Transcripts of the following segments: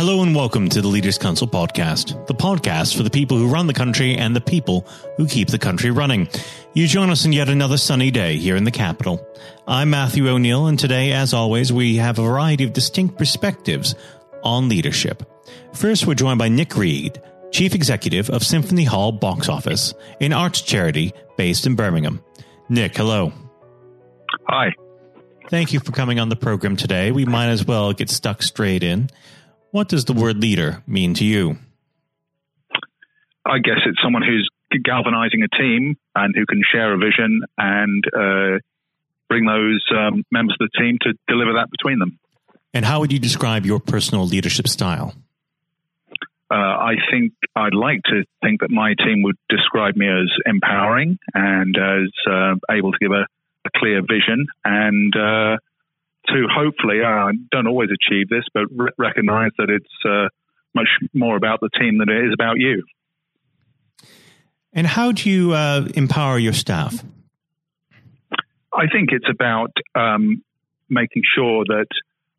Hello and welcome to the Leaders Council podcast, the podcast for the people who run the country and the people who keep the country running. You join us on yet another sunny day here in the capital. I'm Matthew O'Neill, and today, as always, we have a variety of distinct perspectives on leadership. First, we're joined by Nick Reed, Chief Executive of Symphony Hall Box Office, an arts charity based in Birmingham. Nick, hello. Hi. Thank you for coming on the program today. We might as well get stuck straight in. What does the word leader mean to you? I guess it's someone who's galvanizing a team and who can share a vision and uh, bring those um, members of the team to deliver that between them. And how would you describe your personal leadership style? Uh, I think I'd like to think that my team would describe me as empowering and as uh, able to give a, a, clear vision and uh, to hopefully, uh, I don't always achieve this, but re- recognize that it's uh, much more about the team than it is about you. And how do you uh, empower your staff? I think it's about um, making sure that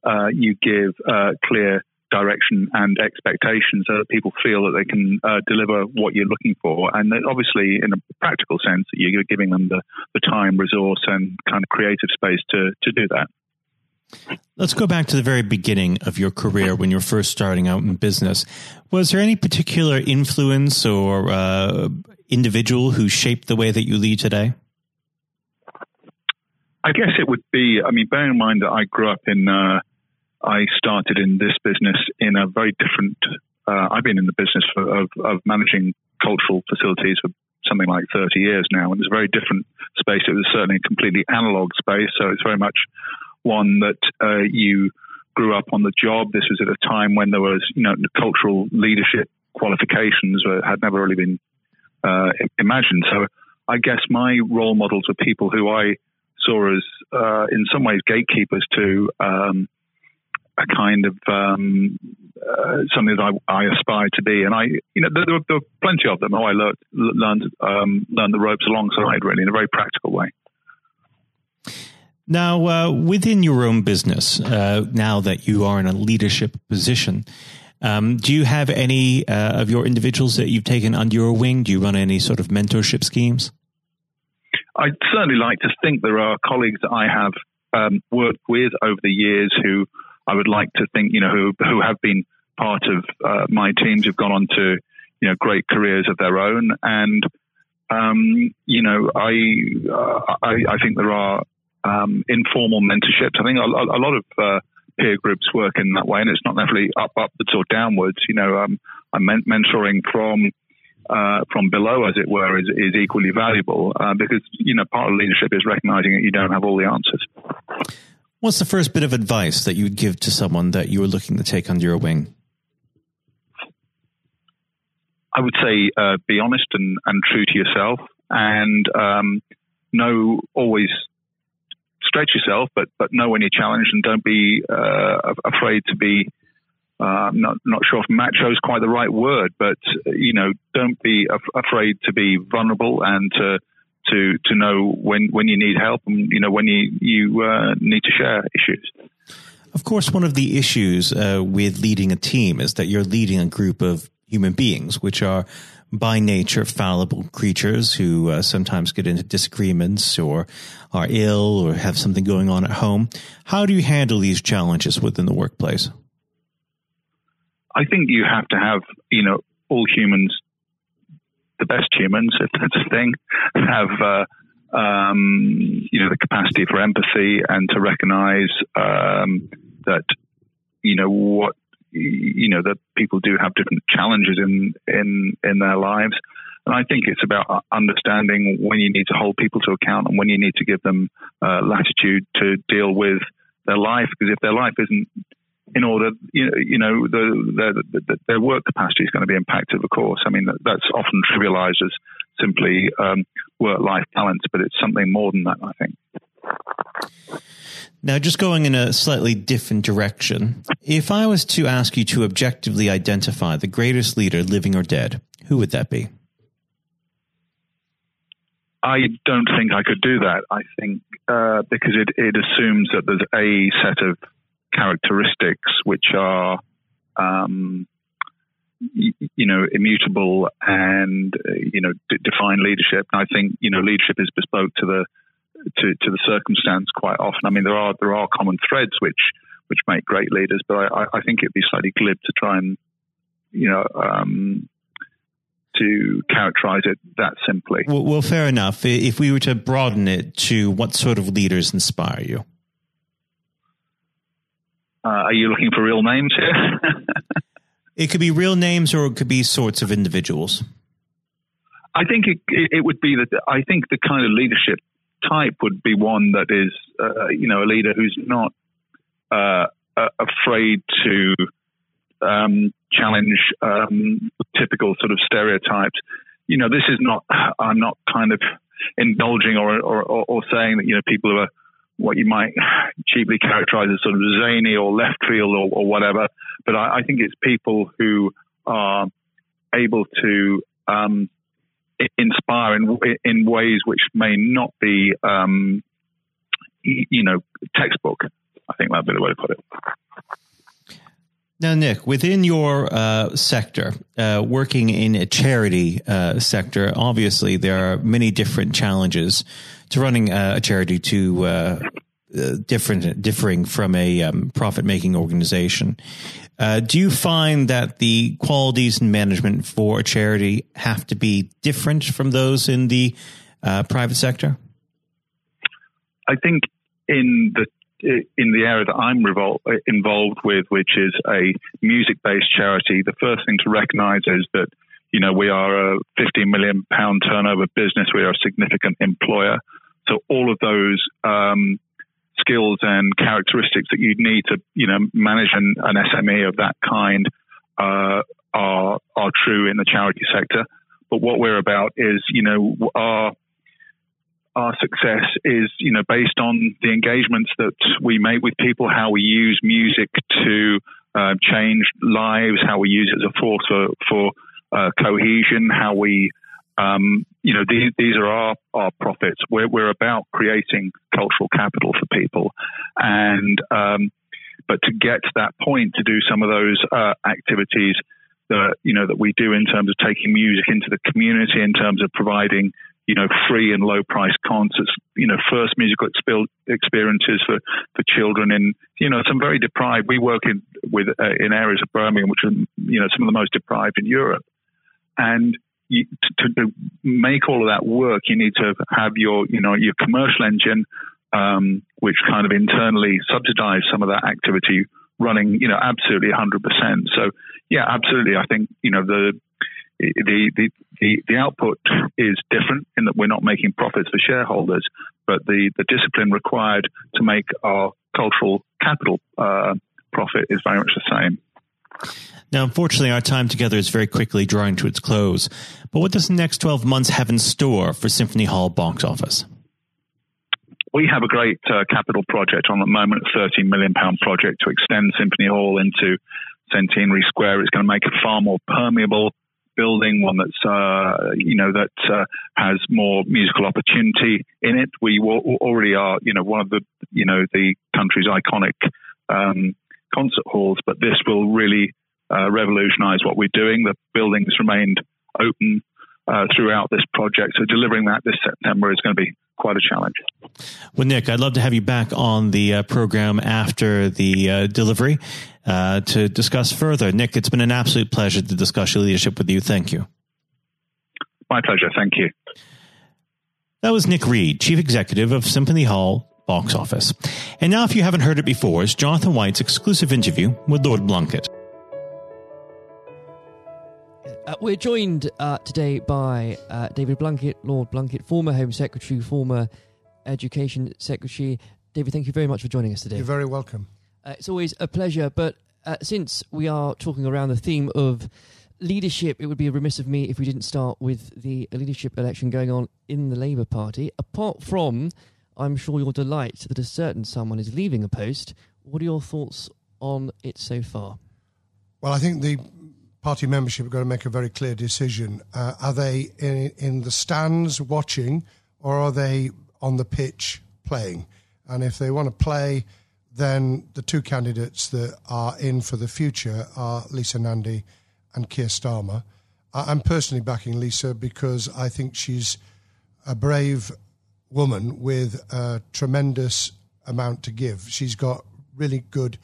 uh, you give uh, clear direction and expectations so that people feel that they can uh, deliver what you're looking for. And obviously, in a practical sense, you're giving them the, the time, resource, and kind of creative space to, to do that. Let's go back to the very beginning of your career when you were first starting out in business. Was there any particular influence or uh, individual who shaped the way that you lead today? I guess it would be, I mean, bearing in mind that I grew up in, uh, I started in this business in a very different, uh, I've been in the business for, of, of managing cultural facilities for something like 30 years now, and it's a very different space. It was certainly a completely analog space, so it's very much one that uh, you grew up on the job. This was at a time when there was, you know, cultural leadership qualifications had never really been uh, imagined. So I guess my role models were people who I saw as, uh, in some ways, gatekeepers to um, a kind of um, uh, something that I, I aspired to be. And I, you know, there, there, were, there were, plenty of them who I learned learned um, learned the ropes alongside, really, in a very practical way. Now, uh, within your own business, uh, now that you are in a leadership position, um, do you have any uh, of your individuals that you've taken under your wing? Do you run any sort of mentorship schemes? I'd certainly like to think there are colleagues that I have um, worked with over the years who I would like to think, you know, who who have been part of uh, my teams, who've gone on to, you know, great careers of their own, and um, you know, I, uh, I I think there are um, informal mentorships. I think a, a lot of uh, peer groups work in that way, and it's not necessarily up, upwards or downwards. You know, um, I'm men- mentoring from uh, from below, as it were, is, is equally valuable uh, because you know part of leadership is recognizing that you don't have all the answers. What's the first bit of advice that you would give to someone that you were looking to take under your wing? I would say uh, be honest and, and true to yourself, and um, know always stretch yourself, but but know when you're challenged, and don't be uh, afraid to be. Uh, I'm not not sure if macho is quite the right word, but you know, don't be af- afraid to be vulnerable and to to to know when when you need help and you know when you you uh, need to share issues. Of course, one of the issues uh, with leading a team is that you're leading a group of human beings, which are by nature fallible creatures who uh, sometimes get into disagreements or are ill or have something going on at home. How do you handle these challenges within the workplace? I think you have to have, you know, all humans, the best humans, if that's a thing, have, uh, um, you know, the capacity for empathy and to recognize um, that, you know, what you know that people do have different challenges in in in their lives and I think it's about understanding when you need to hold people to account and when you need to give them uh, latitude to deal with their life. Because if their life isn't in order, you know, you know the, the, the, their work capacity is going to be impacted, of course. I mean, that's often trivialized as simply um, work life balance, but it's something more than that, I think. Now, just going in a slightly different direction, if I was to ask you to objectively identify the greatest leader, living or dead, who would that be? I don't think I could do that. I think uh, because it, it assumes that there's a set of characteristics which are um, you, you know, immutable and uh, you know d- define leadership. And I think you know leadership is bespoke to the to, to the circumstance quite often. I mean, there are there are common threads which which make great leaders, but I, I think it'd be slightly glib to try and you know um, to characterize it that simply. Well, well, fair enough. If we were to broaden it to what sort of leaders inspire you? Uh, are you looking for real names here? it could be real names or it could be sorts of individuals. I think it, it would be that I think the kind of leadership type would be one that is, uh, you know, a leader who's not uh, afraid to um, challenge um, typical sort of stereotypes. You know, this is not. I'm not kind of indulging or, or, or saying that you know people who are what you might cheaply characterize as sort of zany or left field or, or whatever. But I, I, think it's people who are able to um, inspire in, in ways which may not be, um, you know, textbook. I think that'd be the way to put it. Now, Nick, within your uh, sector, uh, working in a charity uh, sector, obviously there are many different challenges to running a charity to uh, uh, different, differing from a um, profit-making organization. Uh, do you find that the qualities in management for a charity have to be different from those in the private sector? I think in the in the area that I'm revol- involved with, which is a music based charity, the first thing to recognize is that, you know, we are a 15 million pound turnover business. We are a significant employer. So all of those um, skills and characteristics that you'd need to, you know, manage an, an SME of that kind uh, are, are true in the charity sector. But what we're about is, you know, our our success is, you know, based on the engagements that we make with people, how we use music to uh, change lives, how we use it as a force for, for uh, cohesion, how we, um, you know, these, these are our, our profits. We're, we're about creating cultural capital for people. And, um, but to get to that point, to do some of those uh, activities that, you know, that we do in terms of taking music into the community, in terms of providing you know, free and low price concerts, you know, first musical experiences for, for children in, you know, some very deprived. We work in with uh, in areas of Birmingham which are, you know, some of the most deprived in Europe, and you, to, to, make all of that work, you need to have your, you know, your commercial engine, um, which kind of internally subsidize some of that activity running, you know, absolutely 100%. So, yeah, absolutely. I think, you know, the the, the, the, the output is different in that we're not making profits for shareholders, but the, the discipline required to make our cultural capital uh, profit is very much the same. Now, unfortunately, our time together is very quickly drawing to its close. But what does the next 12 months have in store for Symphony Hall box office? We have a great uh, capital project on the moment, a £13 million project to extend Symphony Hall into Centenary Square. It's going to make it far more permeable building, one that's uh, you know that uh, has more musical opportunity in it. We already are, you know, one of the you know the country's iconic um, concert halls, but this will really uh, revolutionise what we're doing. The buildings remained open uh, throughout this project, so delivering that this September is going to be quite a challenge. Well, Nick, I'd love to have you back on the uh, program after the uh, delivery uh, to discuss further. Nick, it's been an absolute pleasure to discuss your leadership with you. Thank you. My pleasure. Thank you. That was Nick Reed, Chief Executive of Symphony Hall Box Office. And now, if you haven't heard it before, is Jonathan White's exclusive interview with Lord Blunkett. We're joined uh, today by uh, David Blunkett, Lord Blunkett, former Home Secretary, former Education Secretary. David, thank you very much for joining us today. You're very welcome. Uh, it's always a pleasure. But uh, since we are talking around the theme of leadership, it would be remiss of me if we didn't start with the leadership election going on in the Labour Party. Apart from, I'm sure your delight that a certain someone is leaving a post, what are your thoughts on it so far? Well, I think the party membership are going to make a very clear decision. Uh, are they in, in the stands watching, or are they on the pitch playing? And if they want to play, then the two candidates that are in for the future are Lisa Nandy and Keir Starmer. I'm personally backing Lisa because I think she's a brave woman with a tremendous amount to give. She's got really good,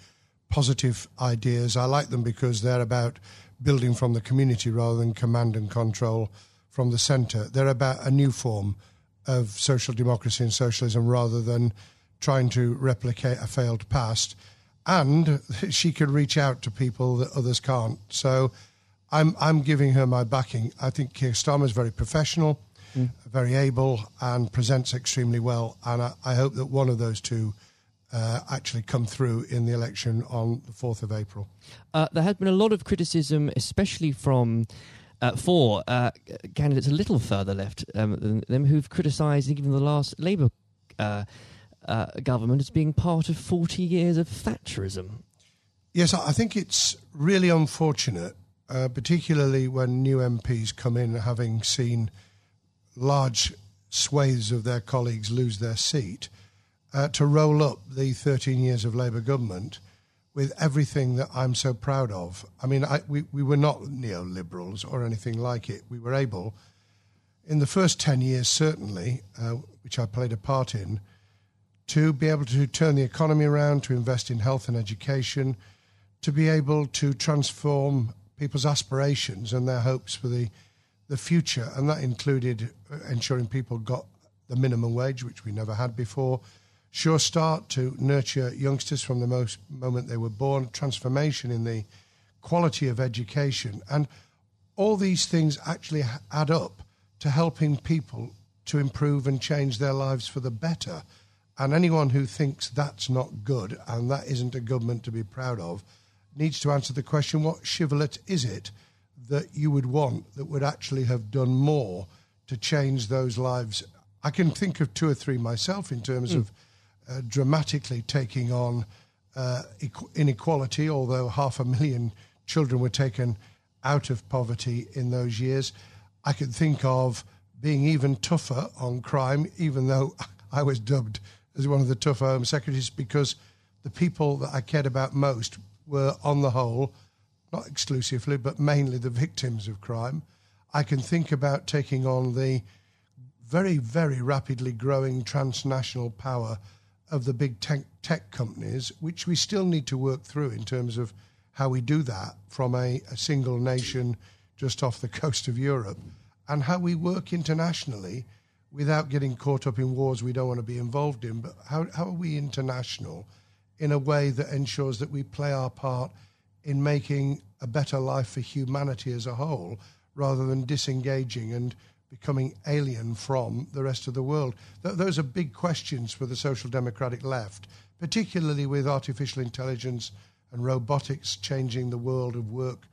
positive ideas. I like them because they're about building from the community rather than command and control from the centre. They're about a new form of social democracy and socialism rather than trying to replicate a failed past. And she can reach out to people that others can't. So I'm, I'm giving her my backing. I think Keir Starmer is very professional, mm. very able, and presents extremely well. And I, I hope that one of those two uh, actually come through in the election on the 4th of April. Uh, there has been a lot of criticism, especially from uh, for uh, candidates a little further left um, than them who've criticised even the last Labour uh, uh, government as being part of 40 years of Thatcherism. Yes, I think it's really unfortunate, particularly when new MPs come in having seen large swathes of their colleagues lose their seat uh, to roll up the 13 years of Labour government with everything that I'm so proud of. I mean, I, we, we were not neoliberals or anything like it. We were able, in the first 10 years, certainly, uh, which I played a part in, to be able to turn the economy around, to invest in health and education, to be able to transform people's aspirations and their hopes for the, the future. And that included ensuring people got the minimum wage, which we never had before, Sure Start to nurture youngsters from the most moment they were born, transformation in the quality of education. And all these things actually add up to helping people to improve and change their lives for the better. And anyone who thinks that's not good and that isn't a government to be proud of needs to answer the question what shibboleth is it that you would want that would actually have done more to change those lives? I can think of two or three myself in terms mm. of uh, dramatically taking on uh, inequality, although half a million children were taken out of poverty in those years. I can think of being even tougher on crime, even though I was dubbed as one of the tougher Home Secretaries, because the people that I cared about most were, on the whole, not exclusively, but mainly the victims of crime. I can think about taking on the very, very rapidly growing transnational power of the big tech, tech companies, which we still need to work through in terms of how we do that from a, a single nation just off the coast of Europe, and how we work internationally without getting caught up in wars we don't want to be involved in. But how, how are we international in a way that ensures that we play our part in making a better life for humanity as a whole rather than disengaging and becoming alien from the rest of the world? Th- those are big questions for the social democratic left, particularly with artificial intelligence and robotics changing the world of work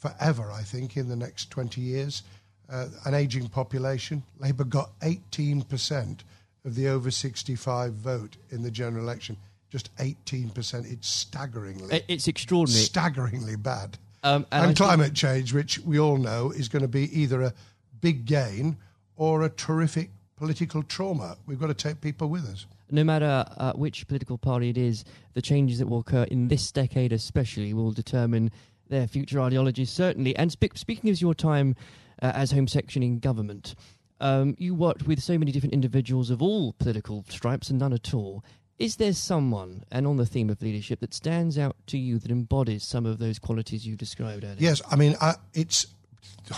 forever, I think, in the next 20 years. Uh, an aging population. Labour got 18% of the over 65 vote in the general election. Just 18%. It's staggeringly. It's extraordinary. Staggeringly bad. Um, and, and climate think... change, which we all know is going to be either a big gain or a terrific political trauma. We've got to take people with us. No matter uh, which political party it is, the changes that will occur in this decade, especially, will determine their future ideologies, certainly. And spe- speaking of your time uh, as Home Secretary in government, um, you worked with so many different individuals of all political stripes and none at all. Is there someone, and on the theme of leadership, that stands out to you that embodies some of those qualities you described earlier? Yes, I mean, I, it's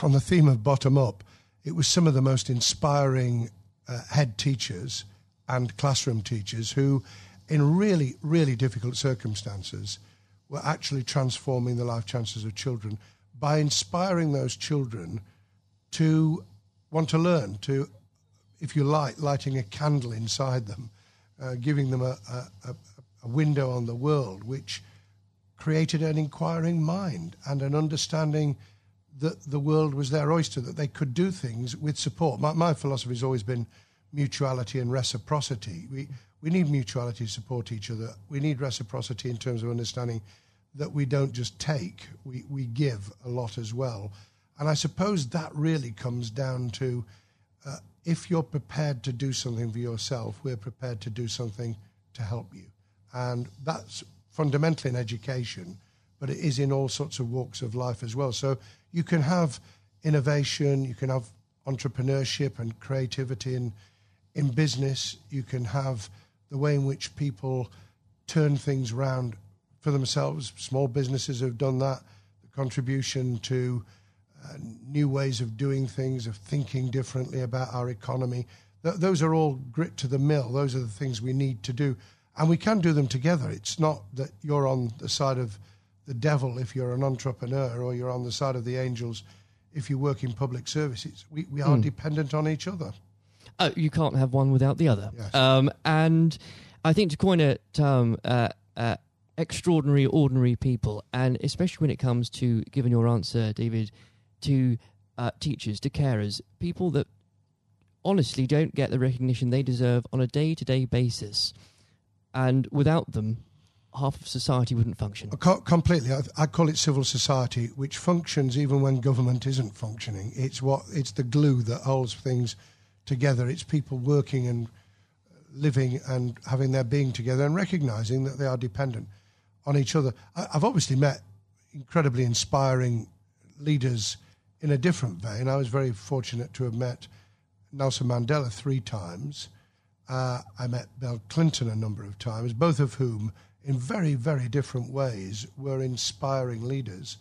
on the theme of bottom up it was some of the most inspiring uh, head teachers and classroom teachers who, in really, really difficult circumstances, were actually transforming the life chances of children by inspiring those children to want to learn, to, if you like, lighting a candle inside them, uh, giving them a, a, a window on the world, which created an inquiring mind and an understanding that the world was their oyster, that they could do things with support. My, my philosophy has always been mutuality and reciprocity. We, we need mutuality to support each other. We need reciprocity in terms of understanding that we don't just take, we, we give a lot as well. And I suppose that really comes down to uh, if you're prepared to do something for yourself, we're prepared to do something to help you. And that's fundamentally in education, but it is in all sorts of walks of life as well. So you can have innovation, you can have entrepreneurship and creativity in, in business, you can have the way in which people turn things around for themselves. Small businesses have done that. The contribution to uh, new ways of doing things, of thinking differently about our economy. Th- those are all grit to the mill. Those are the things we need to do. And we can do them together. It's not that you're on the side of the devil if you're an entrepreneur or you're on the side of the angels if you work in public services. We, we are mm. dependent on each other. Oh, you can't have one without the other. Yes. Um, and I think to coin a term, uh, uh, extraordinary, ordinary people, and especially when it comes to giving your answer, David, to uh, teachers, to carers, people that honestly don't get the recognition they deserve on a day to day basis. And without them, half of society wouldn't function. completely. I, I, call it civil society, which functions even when government isn't functioning. It's what it's the glue that holds things together. It's people working and living and having their being together and recognizing that they are dependent on each other. I, I've obviously met incredibly inspiring leaders in a different vein. I was very fortunate to have met Nelson Mandela three times. Uh, I met Bill Clinton a number of times, both of whom, in very, very different ways, were inspiring leaders.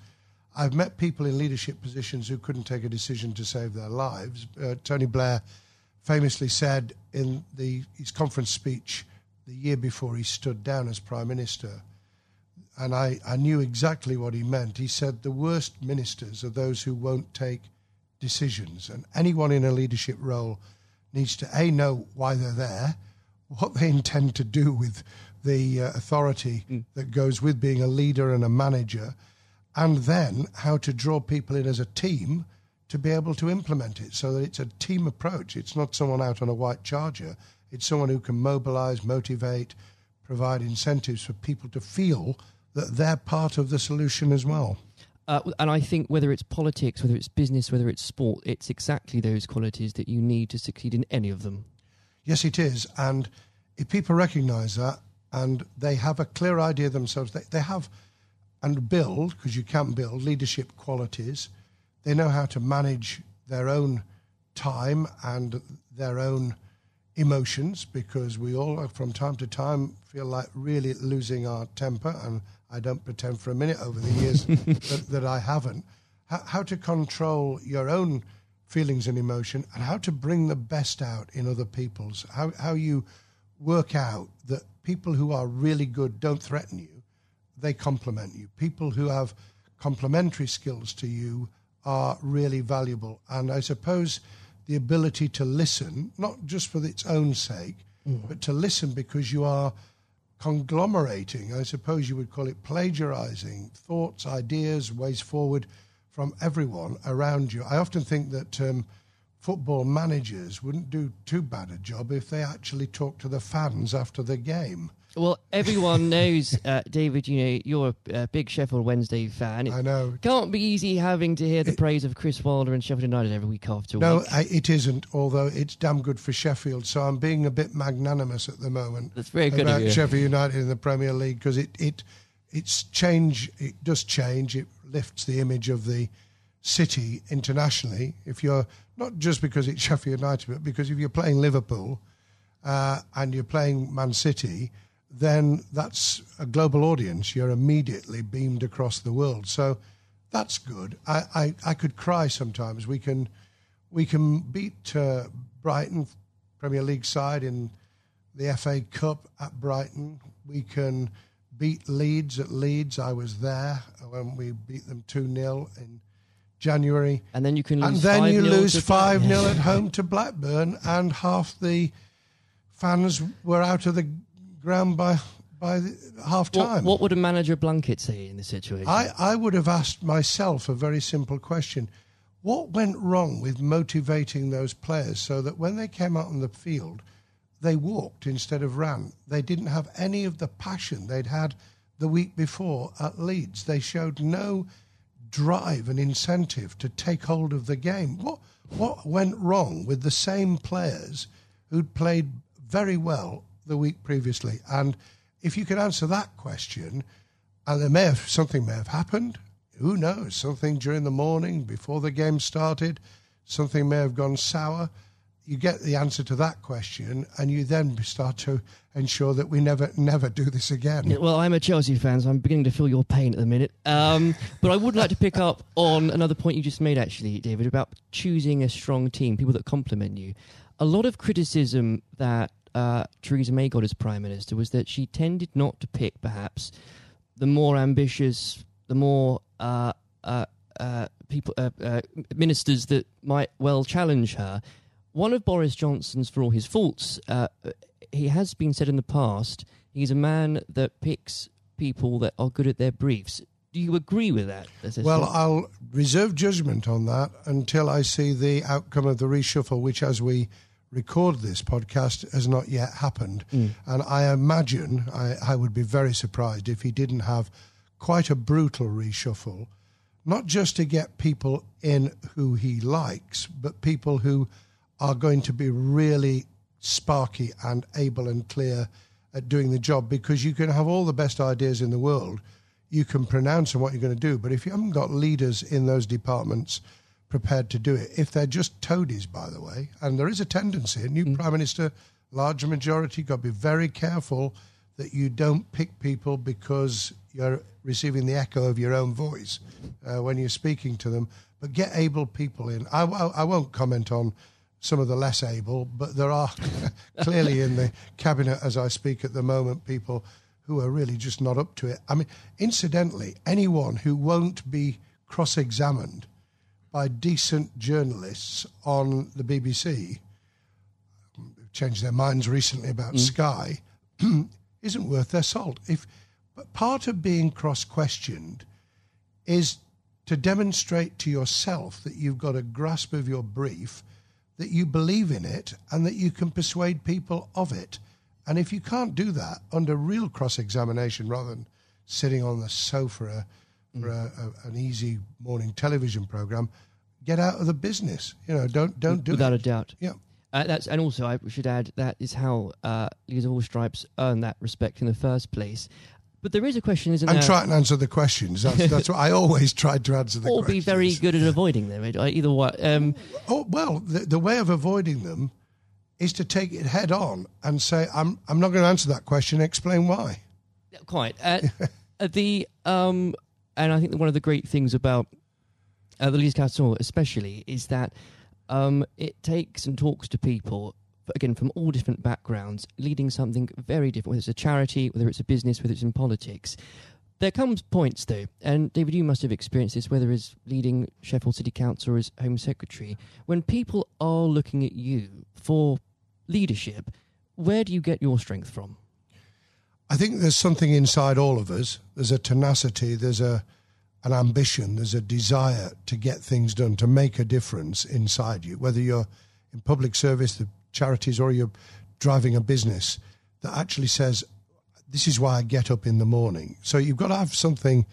I've met people in leadership positions who couldn't take a decision to save their lives. Uh, Tony Blair famously said in the, his conference speech the year before he stood down as Prime Minister, and I, I knew exactly what he meant. He said the worst ministers are those who won't take decisions, and anyone in a leadership role needs to A, know why they're there, what they intend to do with the uh, authority mm. that goes with being a leader and a manager, and then how to draw people in as a team to be able to implement it so that it's a team approach. It's not someone out on a white charger, it's someone who can mobilize, motivate, provide incentives for people to feel that they're part of the solution as well. Uh, and I think whether it's politics, whether it's business, whether it's sport, it's exactly those qualities that you need to succeed in any of them. Yes, it is. And if people recognize that and they have a clear idea themselves, they, they have and build, because you can build leadership qualities they know how to manage their own time and their own emotions because we all, from time to time, feel like really losing our temper. And I don't pretend for a minute over the years that, that, I haven't. How, how to control your own feelings and emotion and how to bring the best out in other people's. How, how you work out that people who are really good don't threaten you, they complement you. People who have complementary skills to you are really valuable. And I suppose the ability to listen, not just for its own sake, mm. but to listen because you are conglomerating, I suppose you would call it plagiarizing thoughts, ideas, ways forward from everyone around you. I often think that um, football managers wouldn't do too bad a job if they actually talked to the fans after the game. Well, everyone knows, uh, David. You know you're a, big Sheffield Wednesday fan. It I know. Can't be easy having to hear the it, praise of Chris Wilder and Sheffield United every week after no, week. No, it isn't. Although it's damn good for Sheffield, so I'm being a bit magnanimous at the moment. That's very good about Sheffield United in the Premier League because it it it's change. It does change. It lifts the image of the city internationally. If you're not just because it's Sheffield United, but because if you're playing Liverpool uh, and you're playing Man City then that's a global audience. You're immediately beamed across the world. So that's good. I, I, I could cry sometimes. We can we can beat uh, Brighton Premier League side in the FA Cup at Brighton. We can beat Leeds at Leeds. I was there when we beat them 2 0 in January. And then you can And then you lose 5 0 at home to Blackburn, and half the fans were out of the ground by by half time. What, what, would a manager Blunkett say in this situation? I, I would have asked myself a very simple question. What went wrong with motivating those players so that when they came out on the field, they walked instead of ran? They didn't have any of the passion they'd had the week before at Leeds. They showed no drive and incentive to take hold of the game. What, what went wrong with the same players who'd played very well the week previously. And if you can answer that question, and there may have something may have happened. Who knows? Something during the morning before the game started, something may have gone sour. You get the answer to that question, and you then start to ensure that we never, never do this again. Well, I'm a Chelsea fan, so I'm beginning to feel your pain at the minute. Um, but I would like to pick up on another point you just made, actually, David, about choosing a strong team, people that complement you. A lot of criticism that uh, Theresa May got as Prime Minister was that she tended not to pick, perhaps, the more ambitious, the more uh, uh, uh people, uh, uh, ministers that might well challenge her. One of Boris Johnson's, for all his faults, he has been said in the past, he's a man that picks people that are good at their briefs. Do you agree with that? Well, I'll reserve judgment on that until I see the outcome of the reshuffle, which, as we record this podcast, has not yet happened. Mm. And I imagine I, I would be very surprised if he didn't have quite a brutal reshuffle, not just to get people in who he likes, but people who are going to be really sparky and able and clear at doing the job because you can have all the best ideas in the world. You can pronounce on what you're going to do, but if you haven't got leaders in those departments prepared to do it, if they're just toadies, by the way, and there is a tendency, a new mm. prime minister, large majority, got to be very careful that you don't pick people because you're receiving the echo of your own voice uh, when you're speaking to them, but get able people in. I, I, I won't comment on some of the less able, but there are clearly in the cabinet as I speak at the moment people who are really just not up to it. I mean, incidentally, anyone who won't be cross examined by decent journalists on the BBC, changed their minds recently about mm. Sky, isn't worth their salt. If but part of being cross questioned is to demonstrate to yourself that you've got a grasp of your brief that you believe in it and that you can persuade people of it. And if you can't do that under real cross examination rather than sitting on the sofa for a, a, an easy morning television program, get out of the business. You know, don't don't do without it. a doubt. Yeah. Uh, that's and also I should add that is how uh, Leaders of All Stripes earn that respect in the first place. But there is a question, isn't and there? And try and answer the questions. That's, that's what I always tried to answer the or questions. Or be very good at avoiding them. Either way. Um, oh, well, the, the way of avoiding them is to take it head on and say, I'm, I'm not going to answer that question, explain why. Quite. Uh, the um, And I think one of the great things about uh, the Leaders Council, especially, is that um, it takes and talks to people again from all different backgrounds, leading something very different, whether it's a charity, whether it's a business, whether it's in politics. There comes points though, and David, you must have experienced this, whether as leading Sheffield City Council or as Home Secretary, when people are looking at you for leadership, where do you get your strength from? I think there's something inside all of us. There's a tenacity, there's a an ambition, there's a desire to get things done, to make a difference inside you, whether you're in public service, the charities or you're driving a business that actually says, This is why I get up in the morning. So you've got to have something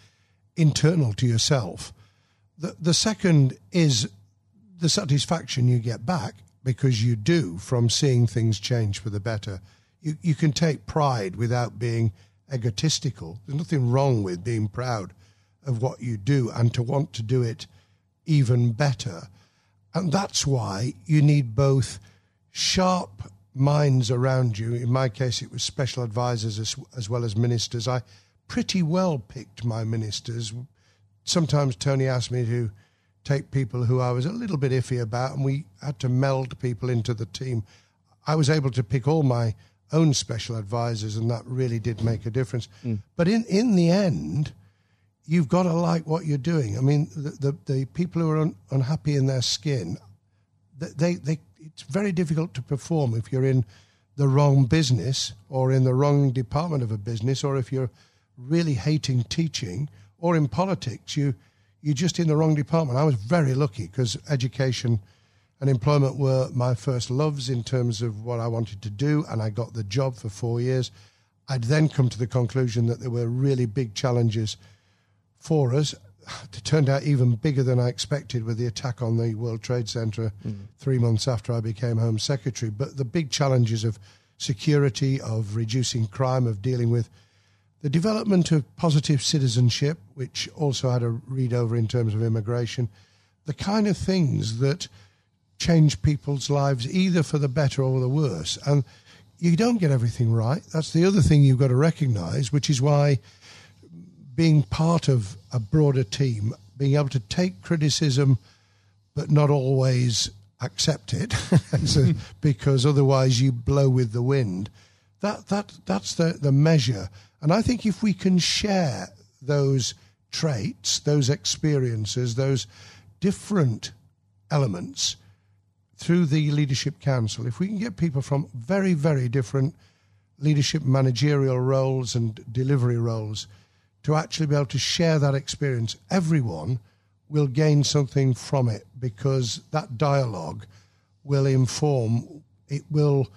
internal to yourself. The, the second is the satisfaction you get back because you do from seeing things change for the better. You, you can take pride without being egotistical. There's nothing wrong with being proud of what you do and to want to do it even better. And that's why you need both sharp minds around you. In my case, it was special advisors as, as well as ministers. I pretty well picked my ministers. Sometimes Tony asked me to take people who I was a little bit iffy about, and we had to meld people into the team. I was able to pick all my own special advisors, and that really did make a difference. Mm. But in, in the end, you've got to like what you're doing. I mean, the, the, the people who are un, unhappy in their skin, they, they it's very difficult to perform if you're in the wrong business or in the wrong department of a business or if you're really hating teaching or in politics you you're just in the wrong department. I was very lucky because education and employment were my first loves in terms of what I wanted to do, and I got the job for four years. I'd then come to the conclusion that there were really big challenges for us, it turned out even bigger than I expected with the attack on the World Trade Center mm. three months after I became Home Secretary. But the big challenges of security, of reducing crime, of dealing with the development of positive citizenship, which also had a read over in terms of immigration, the kind of things that change people's lives either for the better or the worse. And you don't get everything right. That's the other thing you've got to recognize, which is why being part of a broader team, being able to take criticism but not always accept it because otherwise you blow with the wind. That that that's the, the measure. And I think if we can share those traits, those experiences, those different elements through the leadership council, if we can get people from very, very different leadership managerial roles and delivery roles to actually be able to share that experience, everyone will gain something from it because that dialogue will inform, it will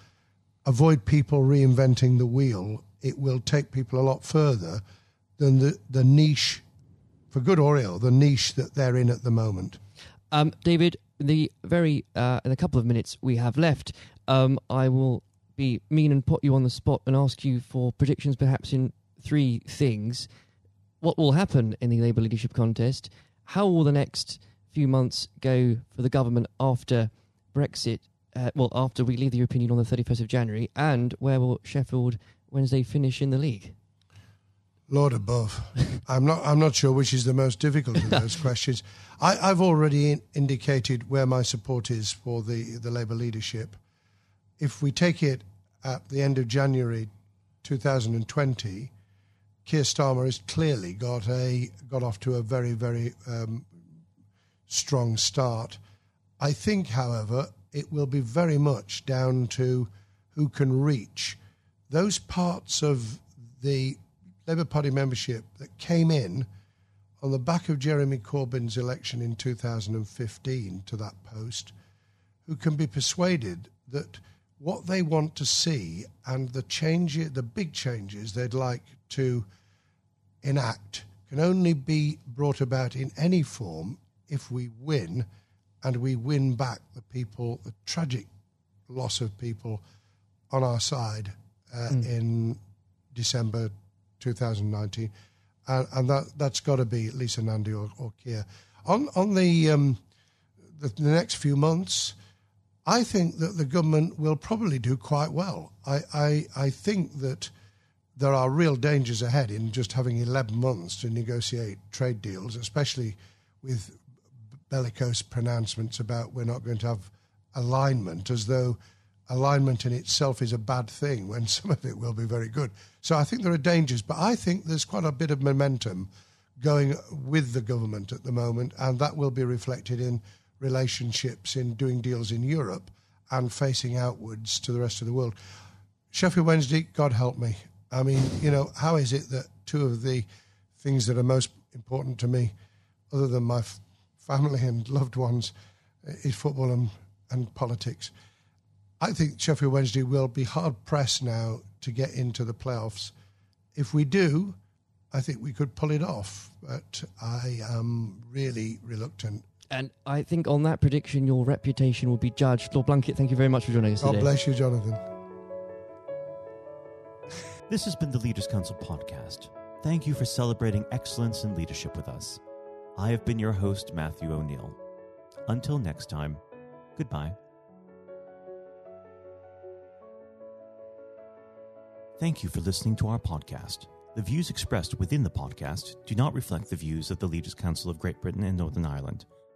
avoid people reinventing the wheel. It will take people a lot further than the, the niche, for good or ill, the niche that they're in at the moment. Um, David, the very uh, in a couple of minutes we have left, um, I will be mean and put you on the spot and ask you for predictions, perhaps in three things. What will happen in the Labour leadership contest? How will the next few months go for the government after Brexit? Uh, well, after we leave the European Union on the 31st of January, and where will Sheffield Wednesday finish in the league? Lord above, I'm not. I'm not sure which is the most difficult of those questions. I, have already in, indicated where my support is for the the Labour leadership. If we take it at the end of January 2020, Keir Starmer has clearly got a got off to a very very um, strong start. I think, however, it will be very much down to who can reach those parts of the Labour Party membership that came in on the back of Jeremy Corbyn's election in 2015 to that post, who can be persuaded that what they want to see and the change, the big changes they'd like to enact can only be brought about in any form if we win and we win back the people, the tragic loss of people on our side uh, mm. in December 2019. And, and that, that's got to be Lisa Nandy or, or Keir. On, on the, um, the, the next few months, I think that the government will probably do quite well. I, I, I think that there are real dangers ahead in just having 11 months to negotiate trade deals, especially with bellicose pronouncements about we're not going to have alignment, as though alignment in itself is a bad thing when some of it will be very good. So I think there are dangers, but I think there's quite a bit of momentum going with the government at the moment, and that will be reflected in relationships, in doing deals in Europe and facing outwards to the rest of the world. Sheffield Wednesday, God help me. I mean, you know, how is it that two of the things that are most important to me, other than my f- family and loved ones, is football and, and politics? I think Sheffield Wednesday will be hard pressed now to get into the playoffs. If we do, I think we could pull it off, but I am really reluctant. And I think on that prediction, your reputation will be judged. Lord Blunkett, thank you very much for joining us God today. bless you, Jonathan. This has been the Leaders Council podcast. Thank you for celebrating excellence in leadership with us. I have been your host, Matthew O'Neill. Until next time, goodbye. Thank you for listening to our podcast. The views expressed within the podcast do not reflect the views of the Leaders Council of Great Britain and Northern Ireland,